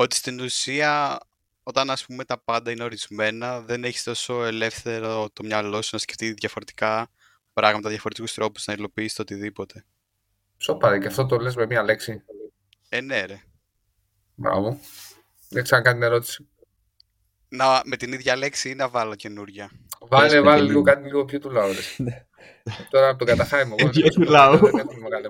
Ότι στην ουσία, όταν ας πούμε τα πάντα είναι ορισμένα, δεν έχεις τόσο ελεύθερο το μυαλό σου να σκεφτείς διαφορετικά πράγματα, διαφορετικούς τρόπους να υλοποιήσει το οτιδήποτε. Σοπαρε, και αυτό το λες με μία λέξη. Ε, ναι, ρε. Μπράβο. Δεν ξανακάνει την ερώτηση. Να, με την ίδια λέξη ή να βάλω καινούρια. Βάλε, Πες, βάλε παιδί λίγο μου. κάτι λίγο πιο του λαού. ρε. Τώρα από τον καταχάιμο. εγώ Πιο δεν του έχω- λαού. Δεν έχουμε μεγάλη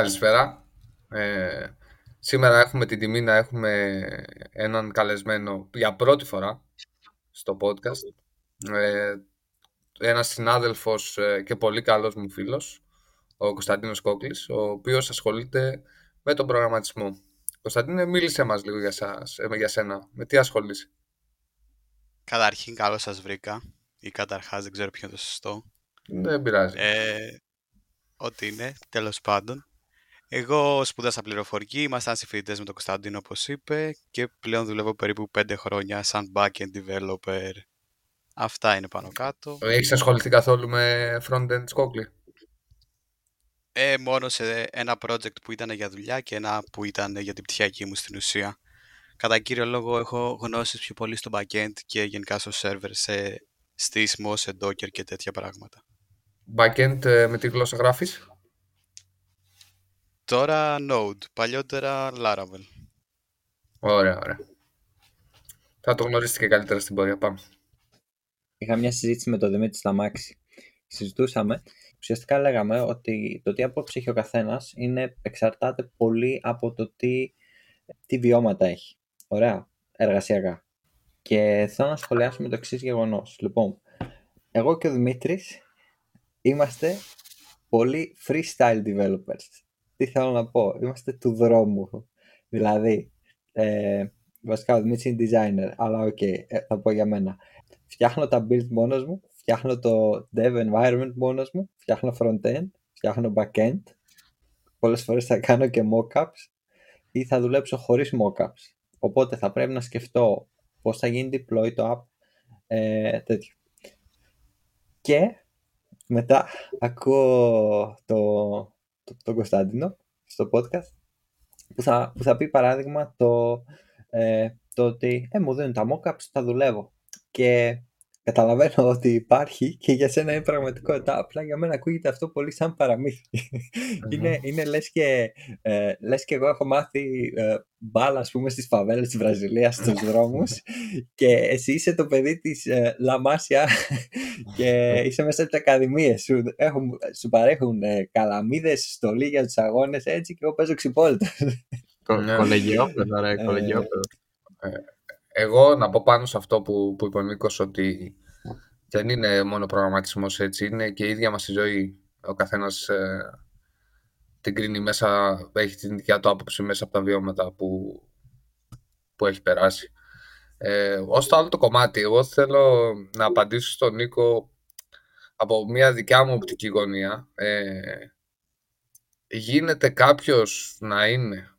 Καλησπέρα. Ε, σήμερα έχουμε την τιμή να έχουμε έναν καλεσμένο για πρώτη φορά στο podcast. Ε, ένας συνάδελφος ε, και πολύ καλός μου φίλος, ο Κωνσταντίνος Κόκλης, ο οποίος ασχολείται με τον προγραμματισμό. Κωνσταντίνε, μίλησε μας λίγο για, σας, ε, για σένα. Με τι ασχολείσαι; Καταρχήν, καλώς σας βρήκα. Ή καταρχάς, δεν ξέρω ποιο είναι το σωστό. Δεν πειράζει. Ε, ό,τι είναι, τέλος πάντων. Εγώ σπούδασα πληροφορική, ήμασταν συμφοιτητές με τον Κωνσταντίνο, όπως είπε, και πλέον δουλεύω περίπου 5 χρόνια σαν backend developer. Αυτά είναι πάνω κάτω. Έχεις ασχοληθεί καθόλου με front-end Κόκλη. Ε, μόνο σε ένα project που ήταν για δουλειά και ένα που ήταν για την πτυχιακή μου στην ουσία. Κατά κύριο λόγο έχω γνώσεις πιο πολύ στο backend και γενικά στο server σε στήσιμο, σε docker και τέτοια πράγματα. Backend ε, με τι γλώσσα γράφεις; Τώρα Node, παλιότερα Laravel. Ωραία, ωραία. Θα το γνωρίσετε και καλύτερα στην πορεία. Πάμε. Είχα μια συζήτηση με τον Δημήτρη Σταμάξη. Συζητούσαμε, ουσιαστικά λέγαμε ότι το τι απόψη έχει ο καθένας είναι, εξαρτάται πολύ από το τι, τι βιώματα έχει. Ωραία, εργασιακά. Και θέλω να σχολιάσουμε το εξής γεγονός. Λοιπόν, εγώ και ο Δημήτρης είμαστε πολύ freestyle developers. Τι θέλω να πω, είμαστε του δρόμου. Δηλαδή, ε, βασικά ο Δημήτρης είναι designer, αλλά οκ, ε, θα πω για μένα. Φτιάχνω τα build μόνος μου, φτιάχνω το dev environment μόνος μου, φτιάχνω front-end, φτιάχνω back-end. Πολλές φορές θα κάνω και mock-ups ή θα δουλέψω χωρίς mock-ups. Οπότε θα πρέπει να σκεφτώ πώς θα γίνει deploy το app, ε, τέτοιο. Και μετά ακούω το, το, τον Κωνσταντίνο στο podcast που θα, που θα πει παράδειγμα το, ε, το ότι ε, μου δίνουν τα mockups, τα δουλεύω. Και καταλαβαίνω ότι υπάρχει και για σένα είναι πραγματικότητα. Απλά για μένα ακούγεται αυτό πολύ σαν παραμύθι. είναι, είναι λες, και, ε, λες και εγώ έχω μάθει ε, μπάλα ας πούμε στις φαβέλες της Βραζιλίας στους δρόμους και εσύ είσαι το παιδί της ε, Λαμάσια και είσαι μέσα από τις ακαδημίες σου, έχουν, σου παρέχουν ε, καλαμίδες, στολή για τους αγώνες έτσι και εγώ παίζω ξυπόλυτος. Ναι. Ε, Κολεγιόπεδο, ρε, κολεγιόπεδο. Εγώ να πω πάνω σε αυτό που, που είπε ο Νίκος ότι δεν είναι μόνο προγραμματισμός έτσι, είναι και η ίδια μας η ζωή. Ο καθένας ε, την κρίνει μέσα, έχει την δικιά του άποψη μέσα από τα βιώματα που, που έχει περάσει. Ε, ως το άλλο το κομμάτι, εγώ θέλω να απαντήσω στον Νίκο από μια δικιά μου οπτική γωνία. Ε, γίνεται κάποιος να είναι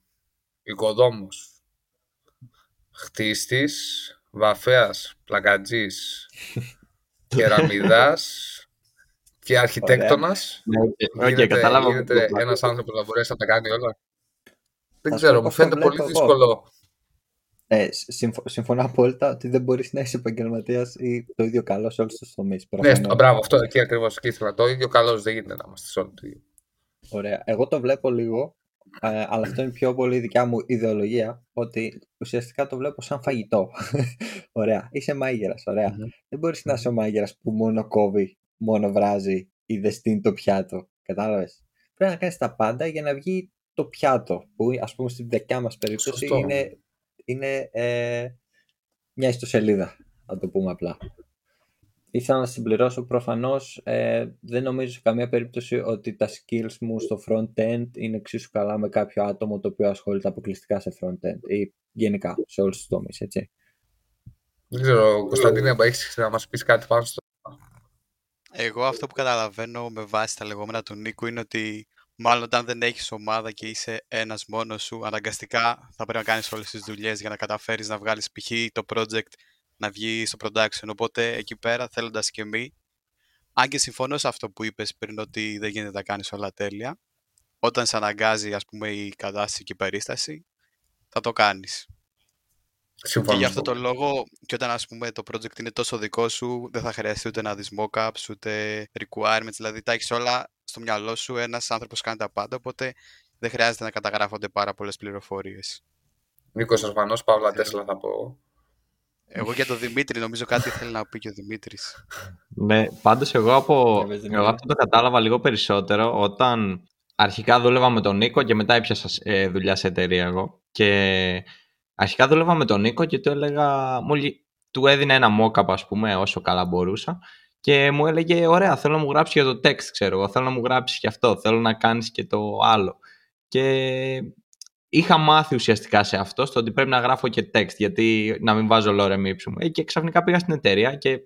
οικοδόμος, χτίστης, βαφέας, πλακατζής, κεραμιδάς και αρχιτέκτονας. Οκ, Γίνεται, κατάλαβα. γίνεται ένας άνθρωπος να μπορέσει να τα κάνει όλα. Δεν Θα σου ξέρω, πω μου πώς φαίνεται το πολύ βλέπω εγώ. δύσκολο. Ε, συμφω- συμφωνώ απόλυτα ότι δεν μπορείς να είσαι επαγγελματίας ή το ίδιο καλός σε όλους τους τομείς. Ναι, προφανώς. στο- μπράβο, αυτό εκεί ακριβώς εκεί ήθελα. Το ίδιο καλός δεν γίνεται να είμαστε σε όλο το ίδιο. Ωραία. Εγώ το βλέπω λίγο, ε, αλλά αυτό είναι πιο πολύ δικιά μου ιδεολογία, ότι ουσιαστικά το βλέπω σαν φαγητό. ωραία. Είσαι μάγειρας, ωραία. Μμμ. Δεν μπορείς να είσαι ο μάγειρας που μόνο κόβει, μόνο βράζει ή δεν στήνει το πιάτο. Κατάλαβες; Πρέπει να κάνεις τα πάντα για να βγει το πιάτο. Που ας πούμε στην δικιά μας περίπτωση Σωστό. είναι, είναι ε, μια ιστοσελίδα, να το πούμε απλά. Ήθελα να συμπληρώσω προφανώς, ε, δεν νομίζω σε καμία περίπτωση ότι τα skills μου στο front-end είναι εξίσου καλά με κάποιο άτομο το οποίο ασχολείται αποκλειστικά σε front-end ή γενικά σε όλους τους τομείς, έτσι. Δεν ξέρω, Κωνσταντίνε, αν έχεις να μας πεις κάτι πάνω στο... Εγώ αυτό που καταλαβαίνω με βάση τα λεγόμενα του Νίκου είναι ότι μάλλον όταν δεν έχεις ομάδα και είσαι ένας μόνος σου, αναγκαστικά θα πρέπει να κάνεις όλες τις δουλειές για να καταφέρεις να βγάλεις π.χ. το project να βγει στο production. Οπότε εκεί πέρα θέλοντας και εμεί, αν και συμφωνώ σε αυτό που είπες πριν ότι δεν γίνεται να κάνεις όλα τέλεια, όταν σε αναγκάζει ας πούμε η κατάσταση και η περίσταση, θα το κάνεις. Συμφωνώ. Και γι' αυτό το λόγο, και όταν ας πούμε το project είναι τόσο δικό σου, δεν θα χρειαστεί ούτε να δεις mockups, ούτε requirements, δηλαδή τα έχεις όλα στο μυαλό σου, ένας άνθρωπος κάνει τα πάντα, οπότε δεν χρειάζεται να καταγράφονται πάρα πολλές πληροφορίες. Νίκος Ασφανός, Παύλα Τέσλα θα πω. Εγώ για τον Δημήτρη, νομίζω κάτι θέλει να πει και ο Δημήτρης. Ναι, πάντως εγώ, από, Ναι, πες, εγώ αυτό το κατάλαβα λίγο περισσότερο όταν αρχικά δούλευα με τον Νίκο και μετά έπιασα ε, δουλειά σε εταιρεία εγώ. Και αρχικά δούλευα με τον Νίκο και του έλεγα, μου, λι- του έδινα ένα mock-up ας πούμε όσο καλά μπορούσα και μου έλεγε ωραία θέλω να μου γράψεις για το text ξέρω εγώ, θέλω να μου γράψεις και αυτό, θέλω να κάνεις και το άλλο. Και είχα μάθει ουσιαστικά σε αυτό, στο ότι πρέπει να γράφω και text, γιατί να μην βάζω λόρεμ ύψου μου. Ε, Και ξαφνικά πήγα στην εταιρεία και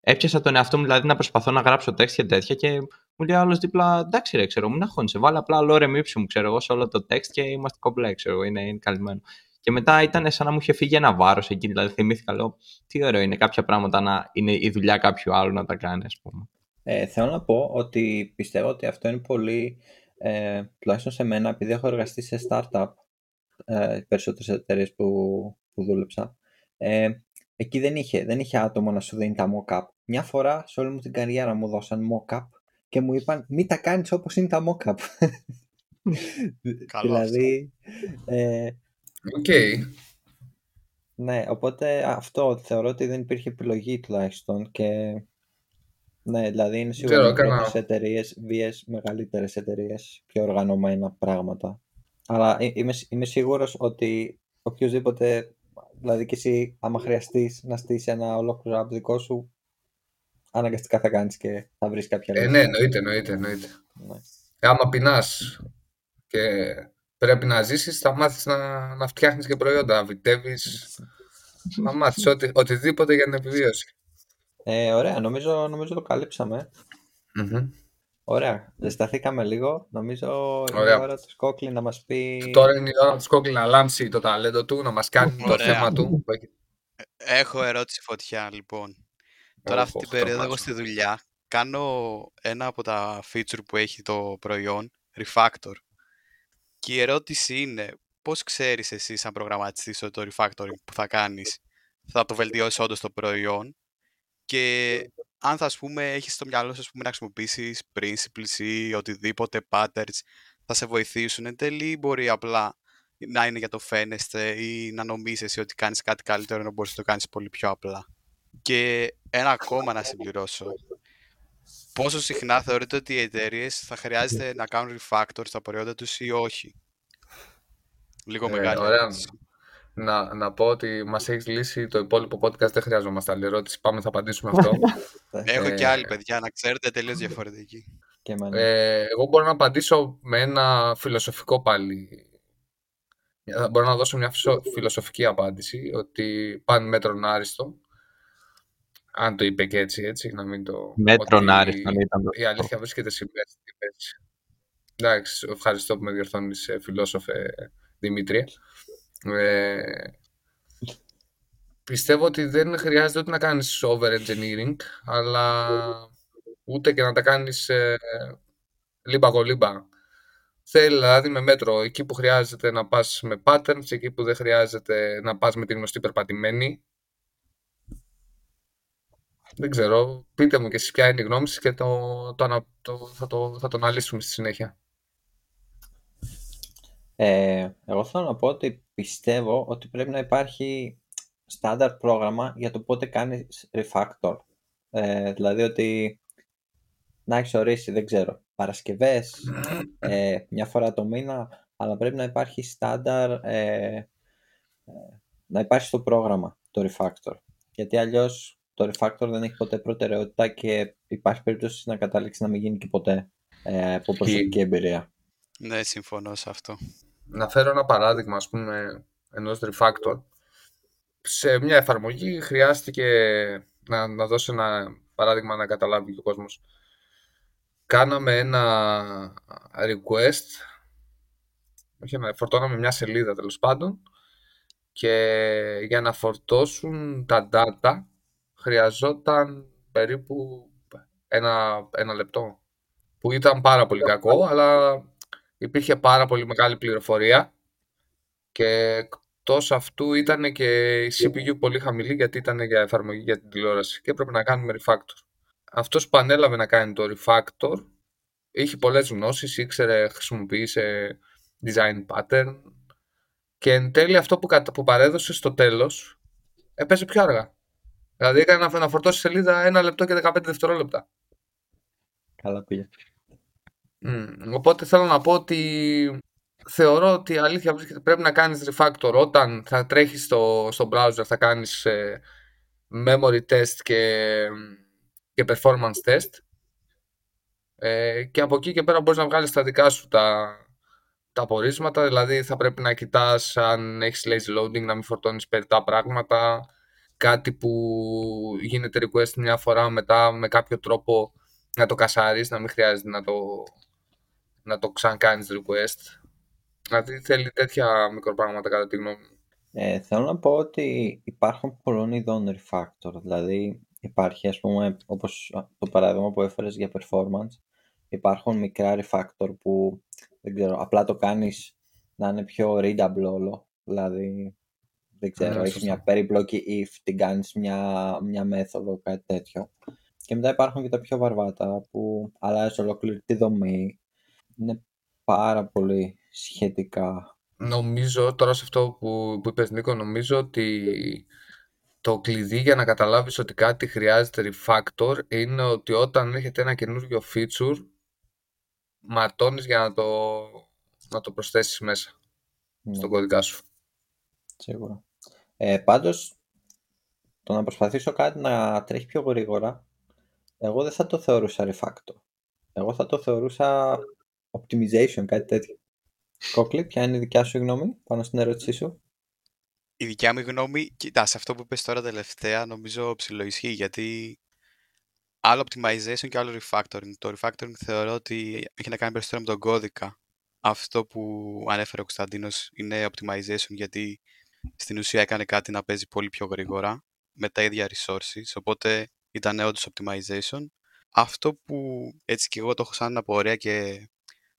έπιασα τον εαυτό μου δηλαδή να προσπαθώ να γράψω text και τέτοια και μου λέει άλλος δίπλα, εντάξει ρε, ξέρω, μην αγχώνεσαι, βάλε απλά λόρεμ ύψου μου, ξέρω εγώ, σε όλο το text και είμαστε κομπλέ, ξέρω εγώ, είναι, είναι καλυμμένο. Και μετά ήταν σαν να μου είχε φύγει ένα βάρος εκεί, δηλαδή θυμήθηκα, λέω, τι ωραίο είναι κάποια πράγματα να είναι η δουλειά κάποιου άλλου να τα κάνει, ας πούμε. Ε, θέλω να πω ότι πιστεύω ότι αυτό είναι πολύ, ε, τουλάχιστον σε μένα, επειδή έχω εργαστεί σε startup, ε, περισσότερες εταιρείες που, που δούλεψα, ε, εκεί δεν είχε, δεν είχε άτομο να σου δίνει τα mock-up. Μια φορά σε όλη μου την καριέρα μου δώσαν mock-up και μου είπαν μην τα κάνεις όπως είναι τα mock-up. Καλό δηλαδή, ε, Οκ. ναι, οπότε αυτό θεωρώ ότι δεν υπήρχε επιλογή τουλάχιστον και ναι, δηλαδή είναι σίγουρα Ξέρω, μικρότερες έκανα- εταιρείες, βίες μεγαλύτερες εταιρείες, πιο οργανωμένα πράγματα. Αλλά ε- είμαι, σ- είμαι σίγουρος ότι οποιοδήποτε, δηλαδή και εσύ άμα χρειαστείς να στήσεις ένα ολόκληρο app δικό σου, αναγκαστικά θα κάνεις και θα βρεις κάποια Ε, λύση. ναι, εννοείται, εννοείται, εννοείται. Ναι. Ε, άμα πεινάς και πρέπει να ζήσεις, θα μάθεις να, να φτιάχνεις και προϊόντα, να βιτεύεις, να μάθεις οτι, οτιδήποτε για την επιβίωση. Ε, ωραία, νομίζω, νομίζω το καλύψαμε. Μμμ. Ωραία, ζεσταθήκαμε λίγο. Νομίζω είναι Ωραία. η ώρα του Σκόκλη να μας πει... Τώρα είναι η ώρα του Σκόκλη να λάμψει το ταλέντο του, να μας κάνει το Ωραία. θέμα του. που έχει- Έχω ερώτηση φωτιά, λοιπόν. Τώρα αυτή Οχ, την περίοδο εγώ θαυμάσιο. στη δουλειά κάνω ένα από τα feature που έχει το προϊόν, refactor. Και η ερώτηση είναι, πώς ξέρεις εσύ σαν προγραμματιστής ότι το refactoring που θα κάνεις θα το βελτιώσεις όντως το προϊόν; Και αν θα ας πούμε έχεις στο μυαλό σου ας πούμε, να χρησιμοποιήσεις principles ή οτιδήποτε patterns θα σε βοηθήσουν εν τέλει ή μπορεί απλά να είναι για το φαίνεστε ή να νομίζεις εσύ ότι κάνεις κάτι καλύτερο να μπορείς να το κάνεις πολύ πιο απλά. Και ένα ακόμα να συμπληρώσω. Πόσο συχνά θεωρείτε ότι οι εταιρείες θα χρειάζεται να κάνουν refactor στα προϊόντα τους ή όχι; Λίγο Ε, μεγάλη ωραία. ερώτηση. Να, να πω ότι μας έχεις λύσει το υπόλοιπο podcast, δεν χρειαζόμαστε άλλη ερώτηση. Πάμε, θα απαντήσουμε αυτό. Έχω Ε, και άλλη παιδιά, να ξέρετε, τελείως διαφορετική. Και εμένα. Ε, εγώ μπορώ να απαντήσω με ένα φιλοσοφικό πάλι. Ε, Μπορώ να δώσω μια φυσο- φιλοσοφική απάντηση ότι παν μέτρον άριστο. Αν το είπε και έτσι, έτσι, να μην το... Μέτρον ότι άριστον ήταν το- Η αλήθεια βρίσκεται στη μέση. στη μέση. Εντάξει, ευχαριστώ που με διορθώνεις, ε, φιλόσοφε Δημήτρη. Ε, πιστεύω ότι δεν χρειάζεται ούτε να κάνεις over-engineering, αλλά ούτε και να τα κάνεις ε, λίμπα-κολίμπα. Θέλει δηλαδή με μέτρο εκεί που χρειάζεται να πας με patterns, εκεί που δεν χρειάζεται να πας με την γνωστή περπατημένη. Δεν ξέρω, πείτε μου και εσείς ποια είναι η γνώμη σας και το, το, ανα- το, θα, το, θα το αναλύσουμε στη συνέχεια. Ε, εγώ θέλω να πω ότι πιστεύω ότι πρέπει να υπάρχει στάνταρ πρόγραμμα για το πότε κάνεις refactor. Ε, δηλαδή ότι να έχεις ορίσει, δεν ξέρω, Παρασκευές, ε, μια φορά το μήνα, αλλά πρέπει να υπάρχει στάνταρ, ε, ε, να υπάρχει στο πρόγραμμα το refactor. Γιατί αλλιώς το refactor δεν έχει ποτέ προτεραιότητα και υπάρχει περίπτωση να καταλήξει να μην γίνει και ποτέ ε, από προσωπική εμπειρία. Ναι, συμφωνώ σε αυτό. Να φέρω ένα παράδειγμα, ας πούμε, ενός refactor. Σε μια εφαρμογή χρειάστηκε να, να δώσω ένα παράδειγμα να καταλάβει και ο κόσμος. Κάναμε ένα request, όχι ένα, φορτώναμε μια σελίδα τέλος πάντων και για να φορτώσουν τα data χρειαζόταν περίπου ένα, ένα λεπτό που ήταν πάρα πολύ κακό αλλά υπήρχε πάρα πολύ μεγάλη πληροφορία και εκτός αυτού ήταν και η CPU πολύ χαμηλή γιατί ήταν για εφαρμογή για την τηλεόραση και έπρεπε να κάνουμε refactor. Αυτός που ανέλαβε να κάνει το refactor είχε πολλές γνώσεις, ήξερε, χρησιμοποίησε design pattern και εν τέλει αυτό που, που παρέδωσε στο τέλος έπαιζε πιο αργά. Δηλαδή έκανε να φορτώσει σελίδα ένα λεπτό και 15 δευτερόλεπτα. Καλά πήγες. Mm, οπότε θέλω να πω ότι θεωρώ ότι η αλήθεια βρίσκεται πρέπει να κάνεις refactor. Όταν θα τρέχεις στο, στο browser θα κάνεις ε, memory test και, και performance test. Ε, και από εκεί και πέρα μπορείς να βγάλεις τα δικά σου τα, τα απορίσματα. Δηλαδή θα πρέπει να κοιτάς αν έχεις lazy loading να μην φορτώνεις περιττά πράγματα. Κάτι που γίνεται request μια φορά μετά με κάποιο τρόπο να το κασάρεις, να μην χρειάζεται να το, να το ξανακάνεις request. Δηλαδή θέλει τέτοια μικροπράγματα κατά τη γνώμη μου. Ε, θέλω να πω ότι υπάρχουν πολλών ειδών refactor, δηλαδή υπάρχει ας πούμε όπως το παράδειγμα που έφερες για performance υπάρχουν μικρά refactor που δεν ξέρω, απλά το κάνεις να είναι πιο readable όλο δηλαδή δεν ξέρω, ναι, έχεις μια περίπλοκη if, την κάνεις μια, μια μέθοδο, κάτι τέτοιο. Και μετά υπάρχουν και τα πιο βαρβάτα που αλλάζει ολόκληρη τη δομή. Είναι πάρα πολύ σχετικά. Νομίζω, τώρα σε αυτό που, που είπες Νίκο, νομίζω ότι το κλειδί για να καταλάβεις ότι κάτι χρειάζεται refactor είναι ότι όταν έχετε ένα καινούργιο feature ματώνεις για να το, να το προσθέσεις μέσα ναι. στον κωδικά σου. Σίγουρα. Ε, πάντως, το να προσπαθήσω κάτι να τρέχει πιο γρήγορα, εγώ δεν θα το θεωρούσα refactor. Εγώ θα το θεωρούσα optimization, κάτι τέτοιο. Κόκλι, ποια είναι η δικιά σου γνώμη πάνω στην ερώτησή σου; Η δικιά μου γνώμη, κοιτά, σε αυτό που είπες τώρα τελευταία νομίζω ψηλοϊσχύει γιατί άλλο optimization και άλλο refactoring. Το refactoring θεωρώ ότι έχει να κάνει περισσότερο με τον κώδικα. Αυτό που ανέφερε ο Κωνσταντίνος είναι optimization γιατί στην ουσία έκανε κάτι να παίζει πολύ πιο γρήγορα με τα ίδια resources, οπότε ήταν όντως optimization. Αυτό που έτσι και εγώ το έχω σαν απορία και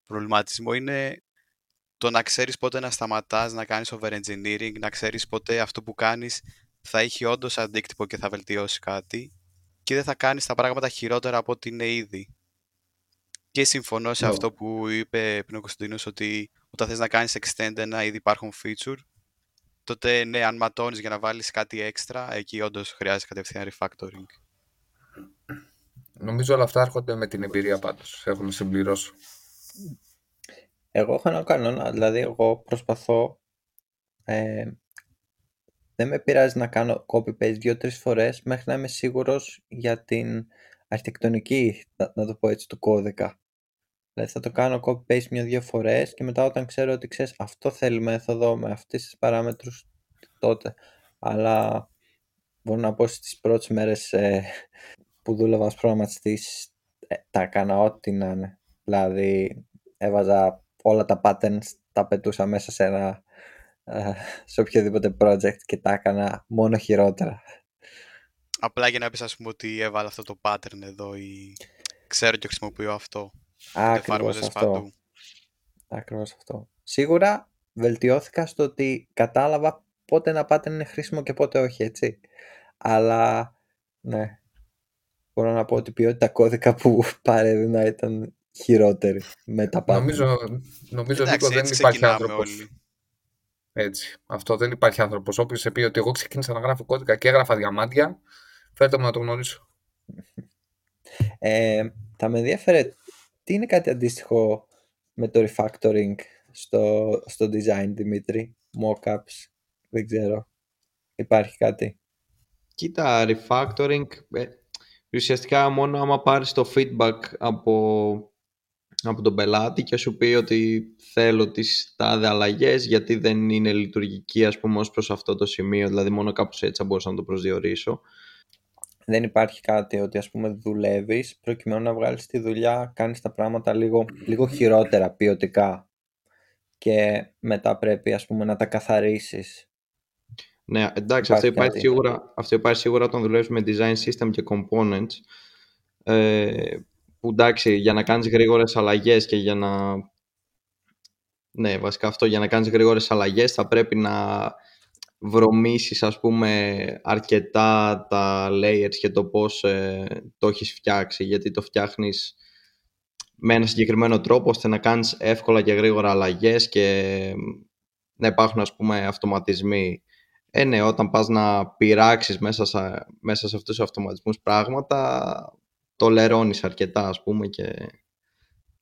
προβληματισμό είναι το να ξέρεις πότε να σταματάς να κάνεις over-engineering, να ξέρεις πότε αυτό που κάνεις θα έχει όντως αντίκτυπο και θα βελτιώσει κάτι και δεν θα κάνεις τα πράγματα χειρότερα από ό,τι είναι ήδη. Και συμφωνώ σε αυτό που είπε πριν ο Κωνσταντίνος ότι όταν θες να κάνεις extend ένα ήδη υπάρχον feature τότε ναι, αν ματώνεις για να βάλεις κάτι έξτρα, εκεί όντως χρειάζεται κατευθείαν refactoring. Νομίζω όλα αυτά έρχονται με την εμπειρία πάντως. Έχω να συμπληρώσω. Εγώ έχω ένα κανόνα, δηλαδή εγώ προσπαθώ ε, δεν με πειράζει να κάνω copy-paste δύο-τρεις φορές μέχρι να είμαι σίγουρος για την αρχιτεκτονική, να το πω έτσι, του κώδικα. Δηλαδή θα το κάνω copy-paste μια-δύο φορές και μετά όταν ξέρω ότι ξέρεις αυτό θέλει μέθοδο με αυτές τις παράμετρους τότε. Αλλά μπορώ να πω στις πρώτες μέρες ε, που δούλευα ως προγραμματιστής ε, τα έκανα ό,τι να είναι. Δηλαδή έβαζα όλα τα patterns, τα πετούσα μέσα σε ένα ε, σε οποιοδήποτε project και τα έκανα μόνο χειρότερα. Απλά για να πεις ας πούμε ότι έβαλα αυτό το pattern εδώ ή ξέρω και χρησιμοποιώ αυτό. Ακριβώς αυτό. Ακριβώς αυτό. Σίγουρα βελτιώθηκα στο ότι κατάλαβα πότε ένα pattern είναι χρήσιμο και πότε όχι, έτσι. Αλλά, ναι, μπορώ να πω ότι η ποιότητα κώδικα που παρέδινα ήταν χειρότερη με τα pattern. Νομίζω, νομίζω Εντάξει, Νίκο, δεν υπάρχει άνθρωπος. Έτσι. Αυτό δεν υπάρχει άνθρωπος. Όποιος σε πει ότι εγώ ξεκίνησα να γράφω κώδικα και έγραφα διαμάντια, φέρτε μου να το γνωρίσω. Ε, θα με ενδιαφέρε τι είναι κάτι αντίστοιχο με το refactoring στο, στο design, Δημήτρη, mockups, δεν ξέρω. Υπάρχει κάτι; Κοίτα, refactoring, ε, ουσιαστικά μόνο άμα πάρεις το feedback από, από τον πελάτη και σου πει ότι θέλω τις τάδε αλλαγές γιατί δεν είναι λειτουργική ας πούμε ως προς αυτό το σημείο, δηλαδή μόνο κάπως έτσι θα μπορούσα να το προσδιορίσω δεν υπάρχει κάτι ότι ας πούμε δουλεύεις προκειμένου να βγάλεις τη δουλειά, κάνεις τα πράγματα λίγο, λίγο χειρότερα ποιοτικά και μετά πρέπει ας πούμε να τα καθαρίσεις Ναι, εντάξει, αυτό Υπάρχει υπάρχει, κάτι. σίγουρα, αυτό υπάρχει σίγουρα όταν δουλεύεις με design system και components. Ε, που εντάξει, για να κάνεις γρήγορες αλλαγές και για να... Ναι, βασικά αυτό, για να κάνεις γρήγορες αλλαγές θα πρέπει να βρωμίσεις, ας πούμε, αρκετά τα layers και το πώς ε, το έχεις φτιάξει, γιατί το φτιάχνεις με ένα συγκεκριμένο τρόπο ώστε να κάνεις εύκολα και γρήγορα αλλαγές και να υπάρχουν, ας πούμε, αυτοματισμοί. Ε, ναι, όταν πας να πειράξεις μέσα σε, μέσα σε αυτούς τους αυτοματισμούς πράγματα, το λερώνεις αρκετά, ας πούμε, και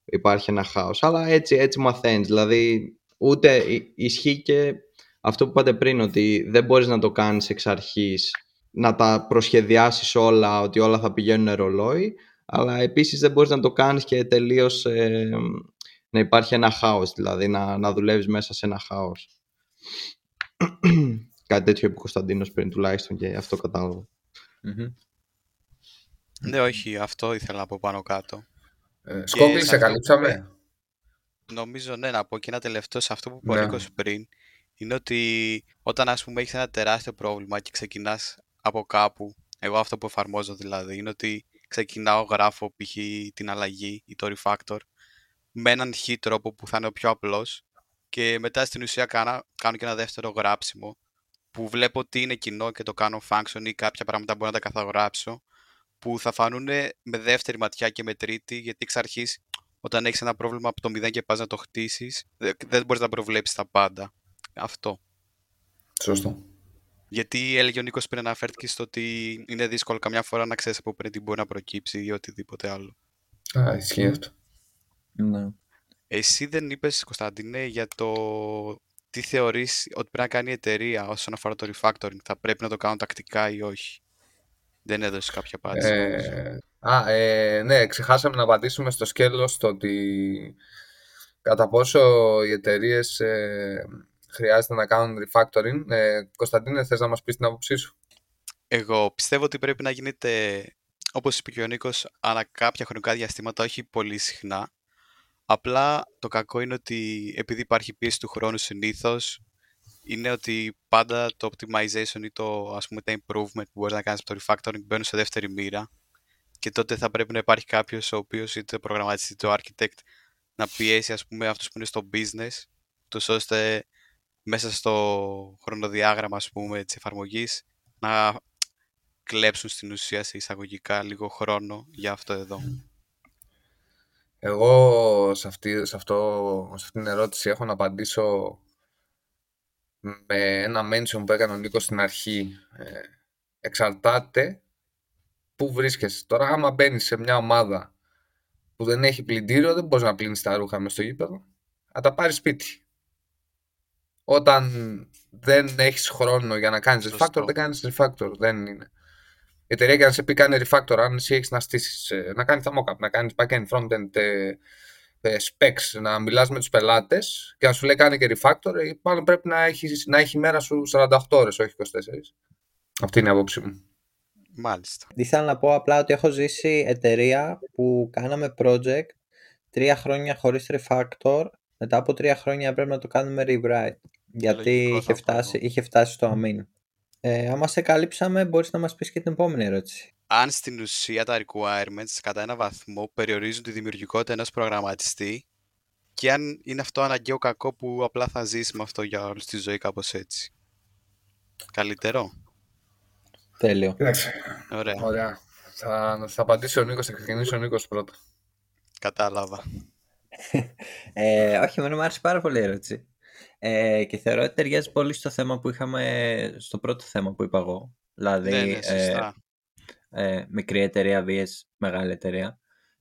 υπάρχει ένα χάος. Αλλά έτσι, έτσι μαθαίνεις. Δηλαδή, ούτε ι- ισχύει και αυτό που είπατε πριν, ότι δεν μπορείς να το κάνεις εξ αρχής, να τα προσχεδιάσεις όλα, ότι όλα θα πηγαίνουν ρολόι, αλλά επίσης δεν μπορείς να το κάνεις και τελείως ε, να υπάρχει ένα χάος, δηλαδή να, να δουλεύεις μέσα σε ένα χάος. Κάτι τέτοιο είπε ο Κωνσταντίνος πριν τουλάχιστον και αυτό κατάλαβα. Μμμ. Ναι, όχι, αυτό ήθελα να πω πάνω κάτω. Ε, Σκόπλη, σε σε αυτό που καλύψαμε. Νομίζω ναι, να πω και ένα τελευταίο σε αυτό που είπε ο Ναι. Νίκος πριν, είναι ότι όταν ας πούμε έχεις ένα τεράστιο πρόβλημα και ξεκινάς από κάπου, εγώ αυτό που εφαρμόζω δηλαδή, είναι ότι ξεκινάω, γράφω π.χ. την αλλαγή ή το refactor με έναν χ τρόπο που θα είναι ο πιο απλός και μετά στην ουσία κάνω, κάνω και ένα δεύτερο γράψιμο που βλέπω τι είναι κοινό και το κάνω function ή κάποια πράγματα μπορώ να τα καθαγράψω που θα φανούν με δεύτερη ματιά και με τρίτη γιατί εξ αρχής όταν έχεις ένα πρόβλημα από το μηδέν και πας να το χτίσεις δε- δεν μπορείς να προβλέψεις τα πάντα. Αυτό. Σωστό. Γιατί έλεγε ο Νίκος πριν αναφέρθηκες στο ότι είναι δύσκολο καμιά φορά να ξέρεις από πριν τι μπορεί να προκύψει ή οτιδήποτε άλλο. Α, ισχύει αυτό. Ναι. Εσύ δεν είπες, Κωνσταντίνε, για το τι θεωρείς ότι πρέπει να κάνει η εταιρεία όσον αφορά το refactoring. Θα πρέπει να το κάνουν τακτικά ή όχι; Δεν έδωσε κάποια απάντηση. νομίζω. Ε, α, ε, ναι, ξεχάσαμε να απαντήσουμε στο σκέλος το ότι κατά πόσο οι εταιρείες χρειάζεται να κάνουν refactoring. Ε, Κωνσταντίνε, θες να μας πεις την άποψή σου; Εγώ πιστεύω ότι πρέπει να γίνεται, όπως είπε και ο Νίκος, ανά κάποια χρονικά διαστήματα, όχι πολύ συχνά. Απλά το κακό είναι ότι επειδή υπάρχει πίεση του χρόνου συνήθως, είναι ότι πάντα το optimization ή το, ας πούμε, τα improvement που μπορείς να κάνεις από το refactoring μπαίνουν σε δεύτερη μοίρα και τότε θα πρέπει να υπάρχει κάποιος ο οποίος είτε ο προγραμματιστής είτε ο architect να πιέσει ας πούμε αυτούς που είναι στο business τους ώστε μέσα στο χρονοδιάγραμμα ας πούμε της εφαρμογής να κλέψουν στην ουσία σε εισαγωγικά λίγο χρόνο για αυτό εδώ. Εγώ σε αυτή, σε, αυτό, σε αυτή την ερώτηση έχω να απαντήσω με ένα mention που έκανε ο Νίκος στην αρχή. Ε, εξαρτάται πού βρίσκεσαι. Τώρα άμα μπαίνεις σε μια ομάδα που δεν έχει πλυντήριο, δεν μπορείς να πλύνεις τα ρούχα μες στο γήπεδο. Θα τα πάρεις σπίτι. Όταν δεν έχεις χρόνο για να κάνεις Σωστό. refactor, δεν κάνεις refactor. Δεν είναι. Η εταιρεία και να σε πει κάνει refactor, αν εσύ έχεις να στήσεις, ε, να κάνεις τα mockup, να κάνεις backend, frontend, ε, ε, specs, να μιλάς με τους πελάτες και να σου λέει κάνει και refactor, ε, μάλλον πρέπει να έχεις, να έχει η μέρα σου 48 ώρες, όχι 24. Αυτή είναι η άποψή μου. Μάλιστα. Ήθελα να πω απλά ότι έχω ζήσει εταιρεία που κάναμε project τρία χρόνια χωρίς refactor, μετά από τρία χρόνια πρέπει να το κάνουμε rewrite. Γιατί Λογικό είχε θα πω φτάσει, εγώ. είχε φτάσει στο αμήν. Ε, άμα σε καλύψαμε, μπορείς να μας πεις και την επόμενη ερώτηση. Αν στην ουσία τα requirements κατά ένα βαθμό περιορίζουν τη δημιουργικότητα ενός προγραμματιστή και αν είναι αυτό αναγκαίο κακό που απλά θα ζήσει με αυτό για όλη τη ζωή κάπως έτσι. Καλύτερο; Τέλειο. Εντάξει. Ωραία. Ωραία. Θα, θα απαντήσει ο Νίκος, θα ξεκινήσει ο Νίκος πρώτα. Κατάλαβα. Ε, όχι, εμένα μου άρεσε πάρα πολύ η ερώτηση. Ε, και θεωρώ ότι ταιριάζει πολύ στο θέμα που είχαμε, στο πρώτο θέμα που είπα εγώ. Δηλαδή, ναι, ναι, ε, σωστά. ε, μικρή εταιρεία vs μεγάλη εταιρεία.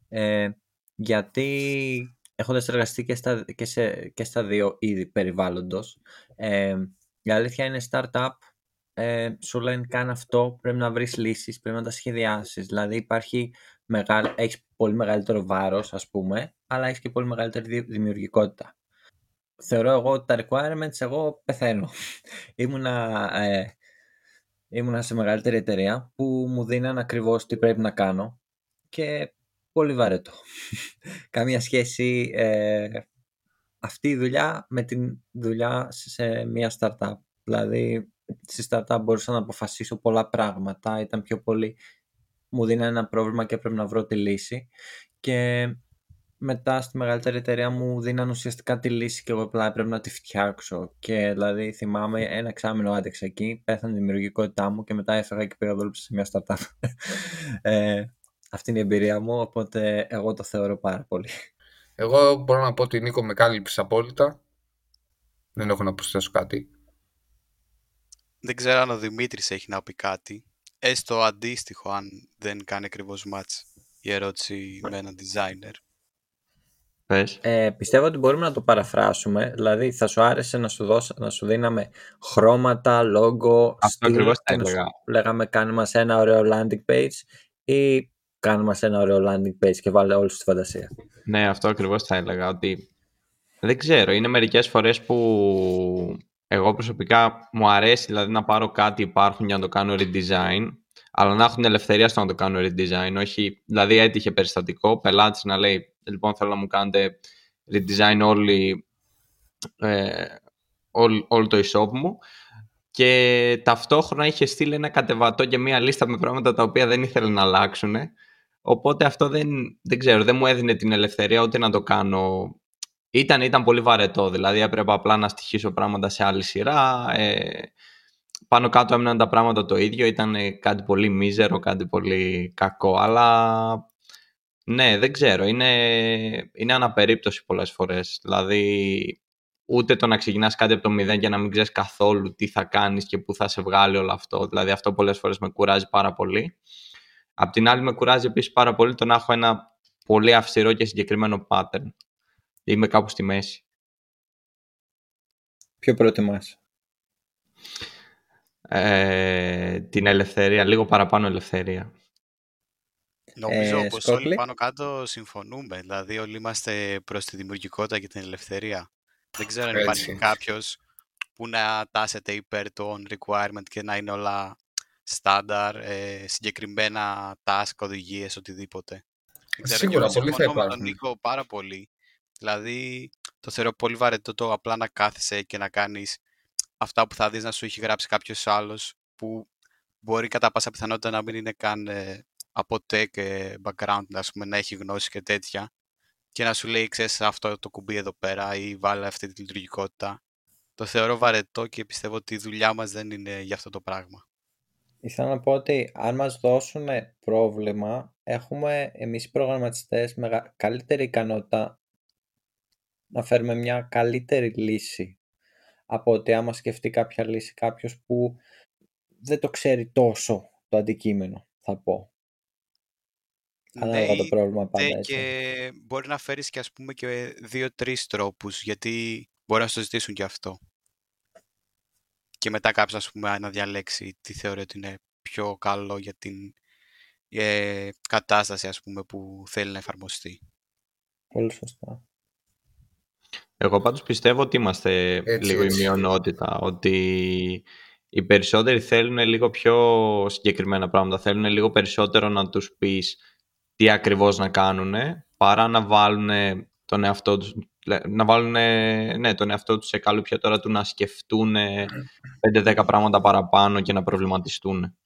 Ε, γιατί έχοντας εργαστεί και στα, και, σε, και στα δύο είδη περιβάλλοντος, ε, η αλήθεια είναι startup, ε, σου λένε κάνε αυτό, πρέπει να βρεις λύσεις, πρέπει να τα σχεδιάσεις. Δηλαδή υπάρχει μεγάλη, έχεις πολύ μεγαλύτερο βάρος ας πούμε, αλλά έχεις και πολύ μεγαλύτερη δη- δημιουργικότητα. Θεωρώ εγώ ότι τα requirements εγώ πεθαίνω. Ήμουνα, ε, ήμουνα σε μεγαλύτερη εταιρεία που μου δίναν ακριβώς τι πρέπει να κάνω και πολύ βαρετό. Καμία σχέση ε, αυτή η δουλειά με την δουλειά σε μια startup. Δηλαδή στη startup μπορούσα να αποφασίσω πολλά πράγματα, ήταν πιο πολύ, μου δίνει ένα πρόβλημα και έπρεπε να βρω τη λύση και μετά στη μεγαλύτερη εταιρεία μου δίναν ουσιαστικά τη λύση και εγώ απλά έπρεπε να τη φτιάξω και δηλαδή θυμάμαι ένα εξάμεινο άντεξα εκεί, πέθανε η δημιουργικότητά μου και μετά έφεγα και πήγα δούλεψα σε μια startup. ε, αυτή είναι η εμπειρία μου, οπότε εγώ το θεωρώ πάρα πολύ. Εγώ μπορώ να πω ότι Νίκο με κάλυψε απόλυτα. Δεν έχω να προσθέσω κάτι. Δεν ξέρω αν ο Δημήτρης έχει να πει κάτι. Έστω αντίστοιχο αν δεν κάνει ακριβώς μάτς η ερώτηση με έναν designer. Πες. Ε, πιστεύω ότι μπορούμε να το παραφράσουμε. Δηλαδή, θα σου άρεσε να σου, δώσω, να σου δίναμε χρώματα, logo, Αυτό στυλ, ακριβώς θα και να σου έλεγα. λέγαμε κάνε μας ένα ωραίο landing page ή κάνε μας ένα ωραίο landing page και βάλε όλους στη φαντασία. Ναι, αυτό ακριβώς θα έλεγα ότι δεν ξέρω, είναι μερικές φορές που εγώ προσωπικά μου αρέσει δηλαδή να πάρω κάτι υπάρχουν για να το κάνω redesign αλλά να έχουν την ελευθερία στο να το κάνω redesign όχι, δηλαδή έτυχε περιστατικό πελάτης να λέει λοιπόν θέλω να μου κάνετε redesign όλη, ε, όλ- όλο το e-shop μου. Και ταυτόχρονα είχε στείλει ένα κατεβατό και μία λίστα με πράγματα τα οποία δεν ήθελε να αλλάξουν οπότε αυτό δεν, δεν ξέρω, δεν μου έδινε την ελευθερία ούτε να το κάνω. Ήταν, ήταν πολύ βαρετό, δηλαδή έπρεπε απλά να στοιχήσω πράγματα σε άλλη σειρά. Ε, πάνω κάτω έμειναν τα πράγματα το ίδιο, ήταν ε, κάτι πολύ μίζερο, κάτι πολύ κακό, αλλά ναι, δεν ξέρω, είναι, είναι αναπερίπτωση πολλές φορές. Δηλαδή, ούτε το να ξεκινάς κάτι από το μηδέν και να μην ξέρεις καθόλου τι θα κάνεις και πού θα σε βγάλει όλο αυτό. Δηλαδή, αυτό πολλές φορές με κουράζει πάρα πολύ. Απ' την άλλη, με κουράζει επίσης πάρα πολύ το να έχω ένα πολύ αυστηρό και συγκεκριμένο pattern. Είμαι κάπου στη μέση. Ποιο προτιμάς; Ε, την ελευθερία, λίγο παραπάνω ελευθερία. Νομίζω Ε, πως Σκόπλη; όλοι πάνω κάτω συμφωνούμε. Δηλαδή όλοι είμαστε προς τη δημιουργικότητα και την ελευθερία. Δεν ξέρω αν Έτσι. υπάρχει κάποιος που να τάσεται υπέρ των requirement και να είναι όλα στάνταρ, ε, συγκεκριμένα task, οδηγίες, οτιδήποτε. Δεν ξέρω, Σίγουρα, και εγώ πολλοί θα συμφωνώ με τον υπάρχουν. Νίκο πάρα πολύ. Δηλαδή, το θεωρώ πολύ βαρετό το απλά να κάθεσαι και να κάνεις αυτά που θα δεις να σου έχει γράψει κάποιος άλλος που μπορεί κατά πάσα πιθανότητα να μην είναι καν ε, από tech ε, background, ας πούμε, να έχει γνώση και τέτοια και να σου λέει, ξέρεις, αυτό το κουμπί εδώ πέρα ή βάλε αυτή τη λειτουργικότητα. Το θεωρώ βαρετό και πιστεύω ότι η δουλειά μας δεν είναι για αυτό το πράγμα. Ήθελα να πω ότι αν μας δώσουν πρόβλημα, έχουμε εμείς οι προγραμματιστές μεγα... καλύτερη ικανότητα να φέρουμε μια καλύτερη λύση από ότι άμα σκεφτεί κάποια λύση κάποιος που δεν το ξέρει τόσο το αντικείμενο, θα πω. Ανάλογα το ή- πρόβλημα πάντα ναι, έτσι. και μπορεί να φέρεις και ας πούμε και δύο-τρεις τρόπους γιατί μπορεί να στο ζητήσουν και αυτό. Και μετά κάποιος ας πούμε να διαλέξει τι θεωρεί ότι είναι πιο καλό για την ε, κατάσταση ας πούμε που θέλει να εφαρμοστεί. Πολύ σωστά. Εγώ πάντως πιστεύω ότι είμαστε Έτσι, λίγο η έτσι. μειονότητα, ότι οι περισσότεροι θέλουν λίγο πιο συγκεκριμένα πράγματα, θέλουν λίγο περισσότερο να τους πεις τι ακριβώς να κάνουν, παρά να βάλουν τον εαυτό τους, να βάλουν ναι, τον εαυτό τους σε καλούπια τώρα του να σκεφτούν 5-10 πράγματα παραπάνω και να προβληματιστούν.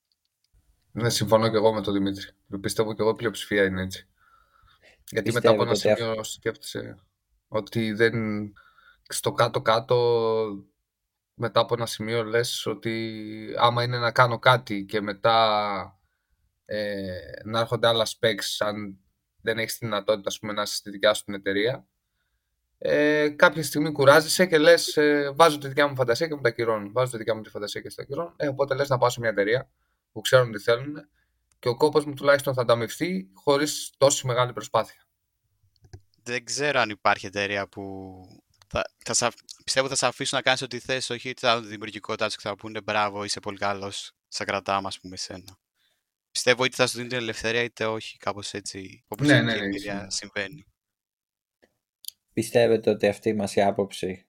Ναι, συμφωνώ και εγώ με τον Δημήτρη. Πιστεύω και εγώ η πλειοψηφία είναι έτσι. Γιατί μετά από ένα Πιστεύετε ότι σημείο σκέφτεσαι ότι δεν... στο κάτω-κάτω μετά από ένα σημείο λες ότι άμα είναι να κάνω κάτι και μετά ε, να έρχονται άλλα specs αν δεν έχεις τη δυνατότητα ας πούμε, να είσαι στη δικιά σου την εταιρεία ε, κάποια στιγμή κουράζεσαι και λες ε, βάζω τη δικιά μου φαντασία και μου τα κυρώνω. Βάζω τη δικιά μου τη φαντασία και στα κυρώνω. Ε, οπότε λες να πάω σε μια εταιρεία που ξέρουν τι θέλουν και ο κόπος μου τουλάχιστον θα ανταμυφθεί χωρίς τόση μεγάλη προσπάθεια. Δεν ξέρω αν υπάρχει εταιρεία που θα, θα σε, αφ- πιστεύω θα σε αφήσουν να κάνεις ό,τι θες, όχι ότι θα δουν τη δημιουργικότητά σου και θα πούνε μπράβο, είσαι πολύ καλός, σε κρατάμε ας πούμε εσένα. Πιστεύω είτε θα σου δίνει την ελευθερία είτε όχι, κάπως έτσι, όπως Ναι, είναι ναι, και η ναι, εμπειρία ισχύει. συμβαίνει. Πιστεύετε ότι αυτή μας η άποψη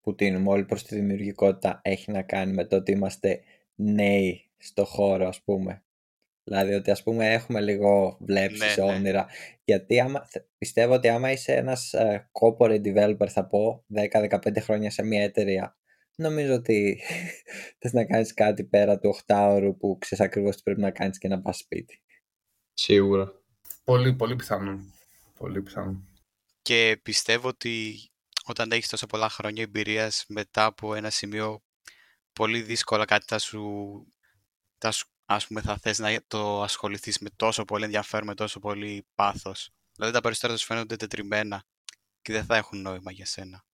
που τίνουμε όλοι προς τη δημιουργικότητα έχει να κάνει με το ότι είμαστε νέοι στο χώρο ας πούμε; Δηλαδή ότι ας πούμε έχουμε λίγο βλέψεις, Ναι, ναι. όνειρα. Γιατί άμα, θε- πιστεύω ότι άμα είσαι ένας ε, corporate developer θα πω 10-15 χρόνια σε μια εταιρεία νομίζω ότι θες να κάνεις κάτι πέρα του 8ωρου που ξέρεις ακριβώς τι πρέπει να κάνεις και να πας σπίτι. Σίγουρα. Πολύ, πολύ πιθανό. Πολύ πιθανό. Και πιστεύω ότι όταν έχεις τόσο πολλά χρόνια εμπειρίας μετά από ένα σημείο πολύ δύσκολα κάτι θα σου, θα σου ας πούμε θα θες να το ασχοληθείς με τόσο πολύ ενδιαφέρον, με τόσο πολύ πάθος. Δηλαδή τα περισσότερα θα σου φαίνονται τετριμένα και δεν θα έχουν νόημα για σένα.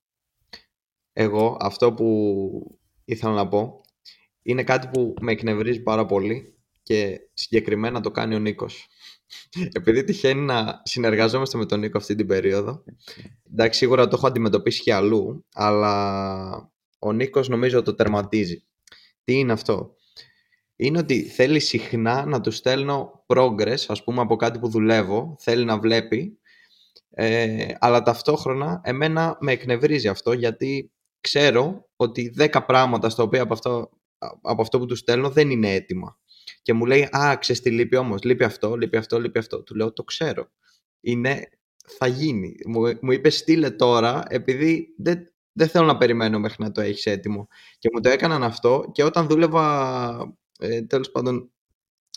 Εγώ αυτό που ήθελα να πω είναι κάτι που με εκνευρίζει πάρα πολύ και συγκεκριμένα το κάνει ο Νίκος. Επειδή τυχαίνει να συνεργαζόμαστε με τον Νίκο αυτή την περίοδο, εντάξει σίγουρα το έχω αντιμετωπίσει και αλλού, αλλά ο Νίκος νομίζω το τερματίζει. Τι είναι αυτό; Είναι ότι θέλει συχνά να του στέλνω progress, ας πούμε από κάτι που δουλεύω, θέλει να βλέπει, ε, αλλά ταυτόχρονα εμένα με εκνευρίζει αυτό γιατί ξέρω ότι 10 πράγματα στα οποία από αυτό, από αυτό που τους στέλνω δεν είναι έτοιμα. Και μου λέει, Α, ξέρεις τι λείπει όμως. Λείπει αυτό, λείπει αυτό, λείπει αυτό. Του λέω, Το ξέρω. Είναι, θα γίνει. Μου, μου είπες, στείλε τώρα, επειδή δεν, δεν θέλω να περιμένω μέχρι να το έχεις έτοιμο. Και μου το έκαναν αυτό και όταν δούλευα, ε, τέλος πάντων,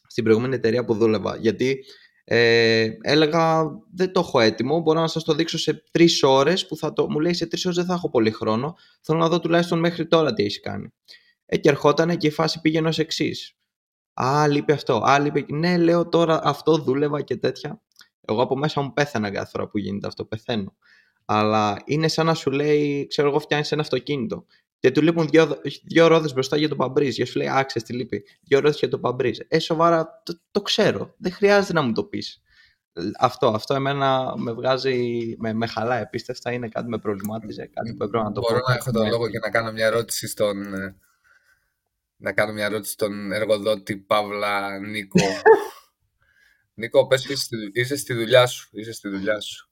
στην προηγούμενη εταιρεία που δούλευα. Γιατί ε, έλεγα δεν το έχω έτοιμο, μπορώ να σας το δείξω σε τρεις ώρες που θα το, μου λέει σε τρεις ώρες δεν θα έχω πολύ χρόνο, θέλω να δω τουλάχιστον μέχρι τώρα τι έχει κάνει. Ε, και ερχόταν και η φάση πήγαινε ως εξής. Α, λείπει αυτό. Α, λείπει... Ναι, λέω τώρα αυτό δούλευα και τέτοια. Εγώ από μέσα μου πέθανα κάθε φορά που γίνεται αυτό. Πεθαίνω. Αλλά είναι σαν να σου λέει, ξέρω εγώ, φτιάχνεις ένα αυτοκίνητο. Και του λείπουν δύο, δύο ρόδες μπροστά για το παμπρίζ. Και σου λέει, Άξε, τι λείπει; Δύο ρόδες για το παμπρίζ. Ε, σοβαρά, το, το ξέρω. Δεν χρειάζεται να μου το πεις. Αυτό, αυτό εμένα με βγάζει, με, με χαλά επίστευτα, είναι κάτι με προβλημάτιζε, κάτι που έπρεπε να το Μπορώ πω. να έχω τον λόγο και να κάνω μια ερώτηση στον, ε, να κάνω μια ερώτηση στον εργοδότη Παύλα Νίκο. Νίκο, πες είσαι, στη- είσαι στη δουλειά σου, είσαι στη δουλειά σου.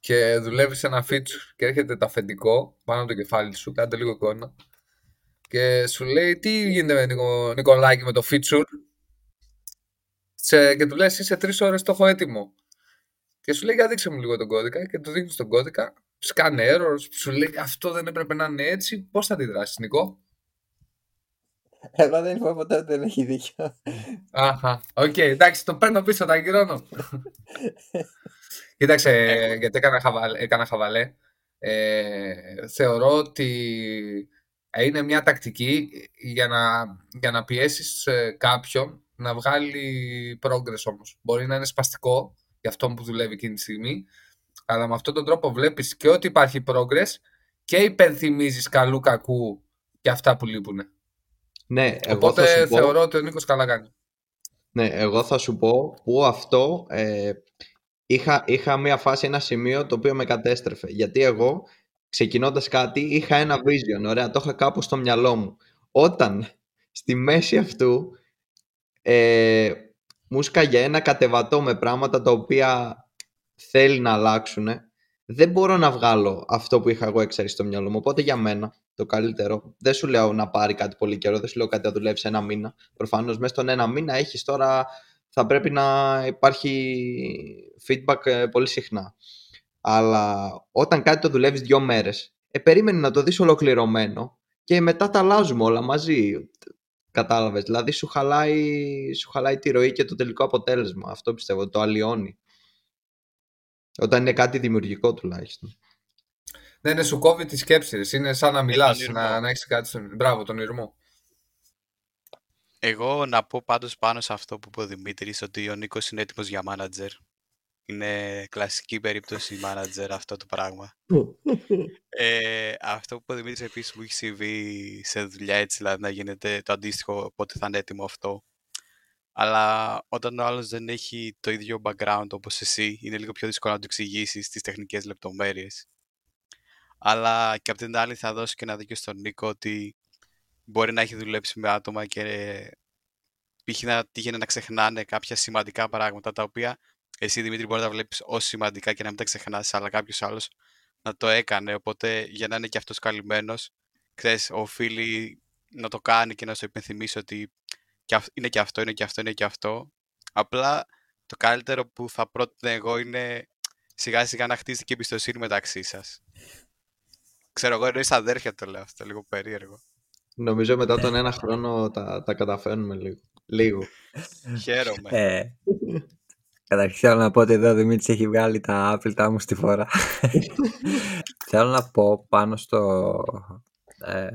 Και δουλεύεις ένα feature και έρχεται το αφεντικό πάνω από το κεφάλι σου, κάντε λίγο εικόνα. Και σου λέει, τι γίνεται με Νικο, Νικολάκη με το feature; Σε, και του λες, είσαι τρεις ώρες το έχω έτοιμο. Και σου λέει, για δείξε μου λίγο τον κώδικα και του δείχνεις τον κώδικα. Σκάνε errors, σου λέει, αυτό δεν έπρεπε να είναι έτσι. Πώς θα αντιδράσεις, Νίκο; Εγώ δεν είπα ποτέ ότι δεν έχει δίκιο. Αχα, οκ, εντάξει, το παίρνω πίσω, τα ακυρώνω. Κοίταξε, γιατί έκανα χαβαλέ. Έκανα χαβαλέ. Ε, θεωρώ ότι είναι μια τακτική για να, για να πιέσεις ε, κάποιον να βγάλει progress όμως. Μπορεί να είναι σπαστικό για αυτόν που δουλεύει εκείνη τη στιγμή, αλλά με αυτόν τον τρόπο βλέπεις και ότι υπάρχει progress και υπενθυμίζεις καλού κακού και αυτά που λείπουν. Ναι, εγώ θα Οπότε σου πω... θεωρώ ότι ο Νίκος καλά κάνει. Ναι, εγώ θα σου πω που αυτό ε, είχα, είχα μια φάση, ένα σημείο το οποίο με κατέστρεφε. Γιατί εγώ, ξεκινώντας κάτι, είχα ένα vision, ωραία, το είχα κάπου στο μυαλό μου. Όταν στη μέση αυτού ε, μου σκάγε ένα κατεβατό με πράγματα τα οποία θέλει να αλλάξουν, δεν μπορώ να βγάλω αυτό που είχα εγώ έξαρι στο μυαλό μου. Οπότε για μένα το καλύτερο, δεν σου λέω να πάρει κάτι πολύ καιρό, δεν σου λέω κάτι να δουλεύει ένα μήνα. Προφανώς μέσα στον ένα μήνα έχεις τώρα, θα πρέπει να υπάρχει feedback ε, πολύ συχνά. Αλλά όταν κάτι το δουλεύεις δύο μέρες, ε, περίμενε να το δεις ολοκληρωμένο και μετά τα αλλάζουμε όλα μαζί. Κατάλαβες, δηλαδή σου χαλάει, σου χαλάει τη ροή και το τελικό αποτέλεσμα. Αυτό πιστεύω, το αλλοιώνει. Όταν είναι κάτι δημιουργικό τουλάχιστον. Ναι, ναι, σου κόβει τη σκέψη. ρε. Είναι σαν να μιλάς, ήρμό. να, να έχεις κάτι στον. Μπράβο, τον ήρμο. Εγώ να πω πάντως πάνω σε αυτό που είπε ο Δημήτρης ότι ο Νίκος είναι έτοιμος για manager. Είναι κλασική περίπτωση manager αυτό το πράγμα. ε, αυτό που είπε ο Δημήτρης επίσης μου έχει συμβεί σε δουλειά έτσι, δηλαδή να γίνεται το αντίστοιχο πότε θα είναι έτοιμο αυτό. Αλλά όταν ο άλλος δεν έχει το ίδιο background όπως εσύ, είναι λίγο πιο δύσκολο να του εξηγήσεις τις τεχνικές λεπτομέρειες. Αλλά και απ' την άλλη θα δώσω και ένα δίκιο στον Νίκο ότι μπορεί να έχει δουλέψει με άτομα και π.χ. να τύχαινε να ξεχνάνε κάποια σημαντικά πράγματα τα οποία εσύ Δημήτρη μπορεί να τα βλέπεις ως σημαντικά και να μην τα ξεχνάς αλλά κάποιος άλλος να το έκανε οπότε για να είναι και αυτός καλυμμένος ξέρεις οφείλει να το κάνει και να σου υπενθυμίσει ότι και αυ- είναι και αυτό, είναι και αυτό, είναι και αυτό απλά το καλύτερο που θα πρότεινα εγώ είναι σιγά σιγά να χτίσετε και εμπιστοσύνη μεταξύ σας Ξέρω εγώ, εννοείς αδέρφια το λέω αυτό, λίγο περίεργο. Νομίζω μετά τον ένα χρόνο τα, τα καταφέρνουμε λίγο. Λίγο. Χαίρομαι. Ε, καταρχήν θέλω να πω ότι εδώ ο Δημήτρης έχει βγάλει τα άπλητά μου στη φορά. θέλω να πω πάνω στο, ε,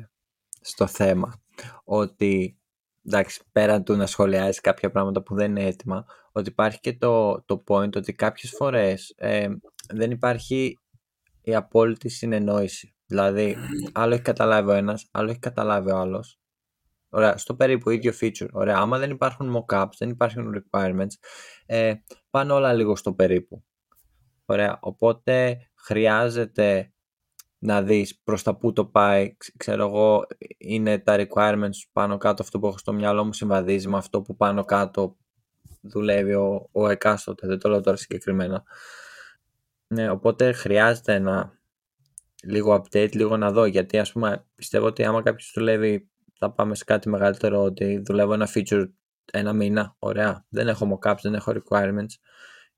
στο θέμα ότι εντάξει, πέραν του να σχολιάζει κάποια πράγματα που δεν είναι έτοιμα, ότι υπάρχει και το, το point ότι κάποιες φορές ε, δεν υπάρχει η απόλυτη συνεννόηση. Δηλαδή, άλλο έχει καταλάβει ο ένας, άλλο έχει καταλάβει ο άλλος. Ωραία, στο περίπου ίδιο feature. Ωραία, άμα δεν υπάρχουν mockups, δεν υπάρχουν requirements, ε, πάνε όλα λίγο στο περίπου. Ωραία, οπότε χρειάζεται να δεις προς τα που το πάει, ξέρω εγώ, είναι τα requirements πάνω κάτω αυτό που έχω στο μυαλό μου συμβαδίζει με αυτό που πάνω κάτω δουλεύει ο, ο εκάστοτε, δεν το λέω τώρα συγκεκριμένα. Ναι, οπότε χρειάζεται να λίγο update, λίγο να δω, γιατί ας πούμε πιστεύω ότι άμα κάποιος δουλεύει, θα πάμε σε κάτι μεγαλύτερο, ότι δουλεύω ένα feature ένα μήνα, ωραία, δεν έχω mockups, δεν έχω requirements.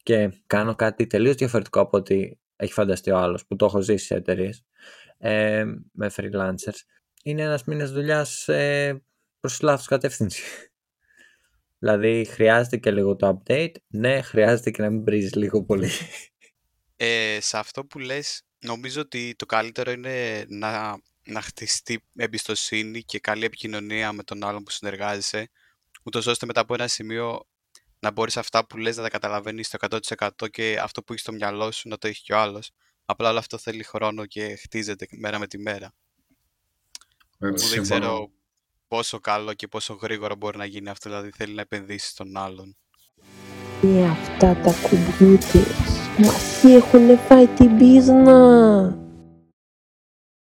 Και κάνω κάτι τελείως διαφορετικό από ό,τι έχει φανταστεί ο άλλος που το έχω ζήσει σε εταιρείες ε, με freelancers. Είναι ένας μήνας δουλειάς ε, προς λάθος κατεύθυνση. δηλαδή χρειάζεται και λίγο το update, ναι χρειάζεται και να μην βρίζεις λίγο πολύ. Ε, σε αυτό που λες νομίζω ότι το καλύτερο είναι να, να χτιστεί εμπιστοσύνη και καλή επικοινωνία με τον άλλον που συνεργάζεσαι ούτως ώστε μετά από ένα σημείο να μπορείς αυτά που λες να τα καταλαβαίνεις στο 100% και αυτό που έχεις στο μυαλό σου να το έχει και ο άλλος. Απλά όλο αυτό θέλει χρόνο και χτίζεται μέρα με τη μέρα. Έτσι, Που δεν συμφωνώ. ξέρω πόσο καλό και πόσο γρήγορα μπορεί να γίνει αυτό, δηλαδή θέλει να επενδύσεις στον άλλον. Και αυτά τα κουμπιούτερς μας έχουνε φάει την πίσνα.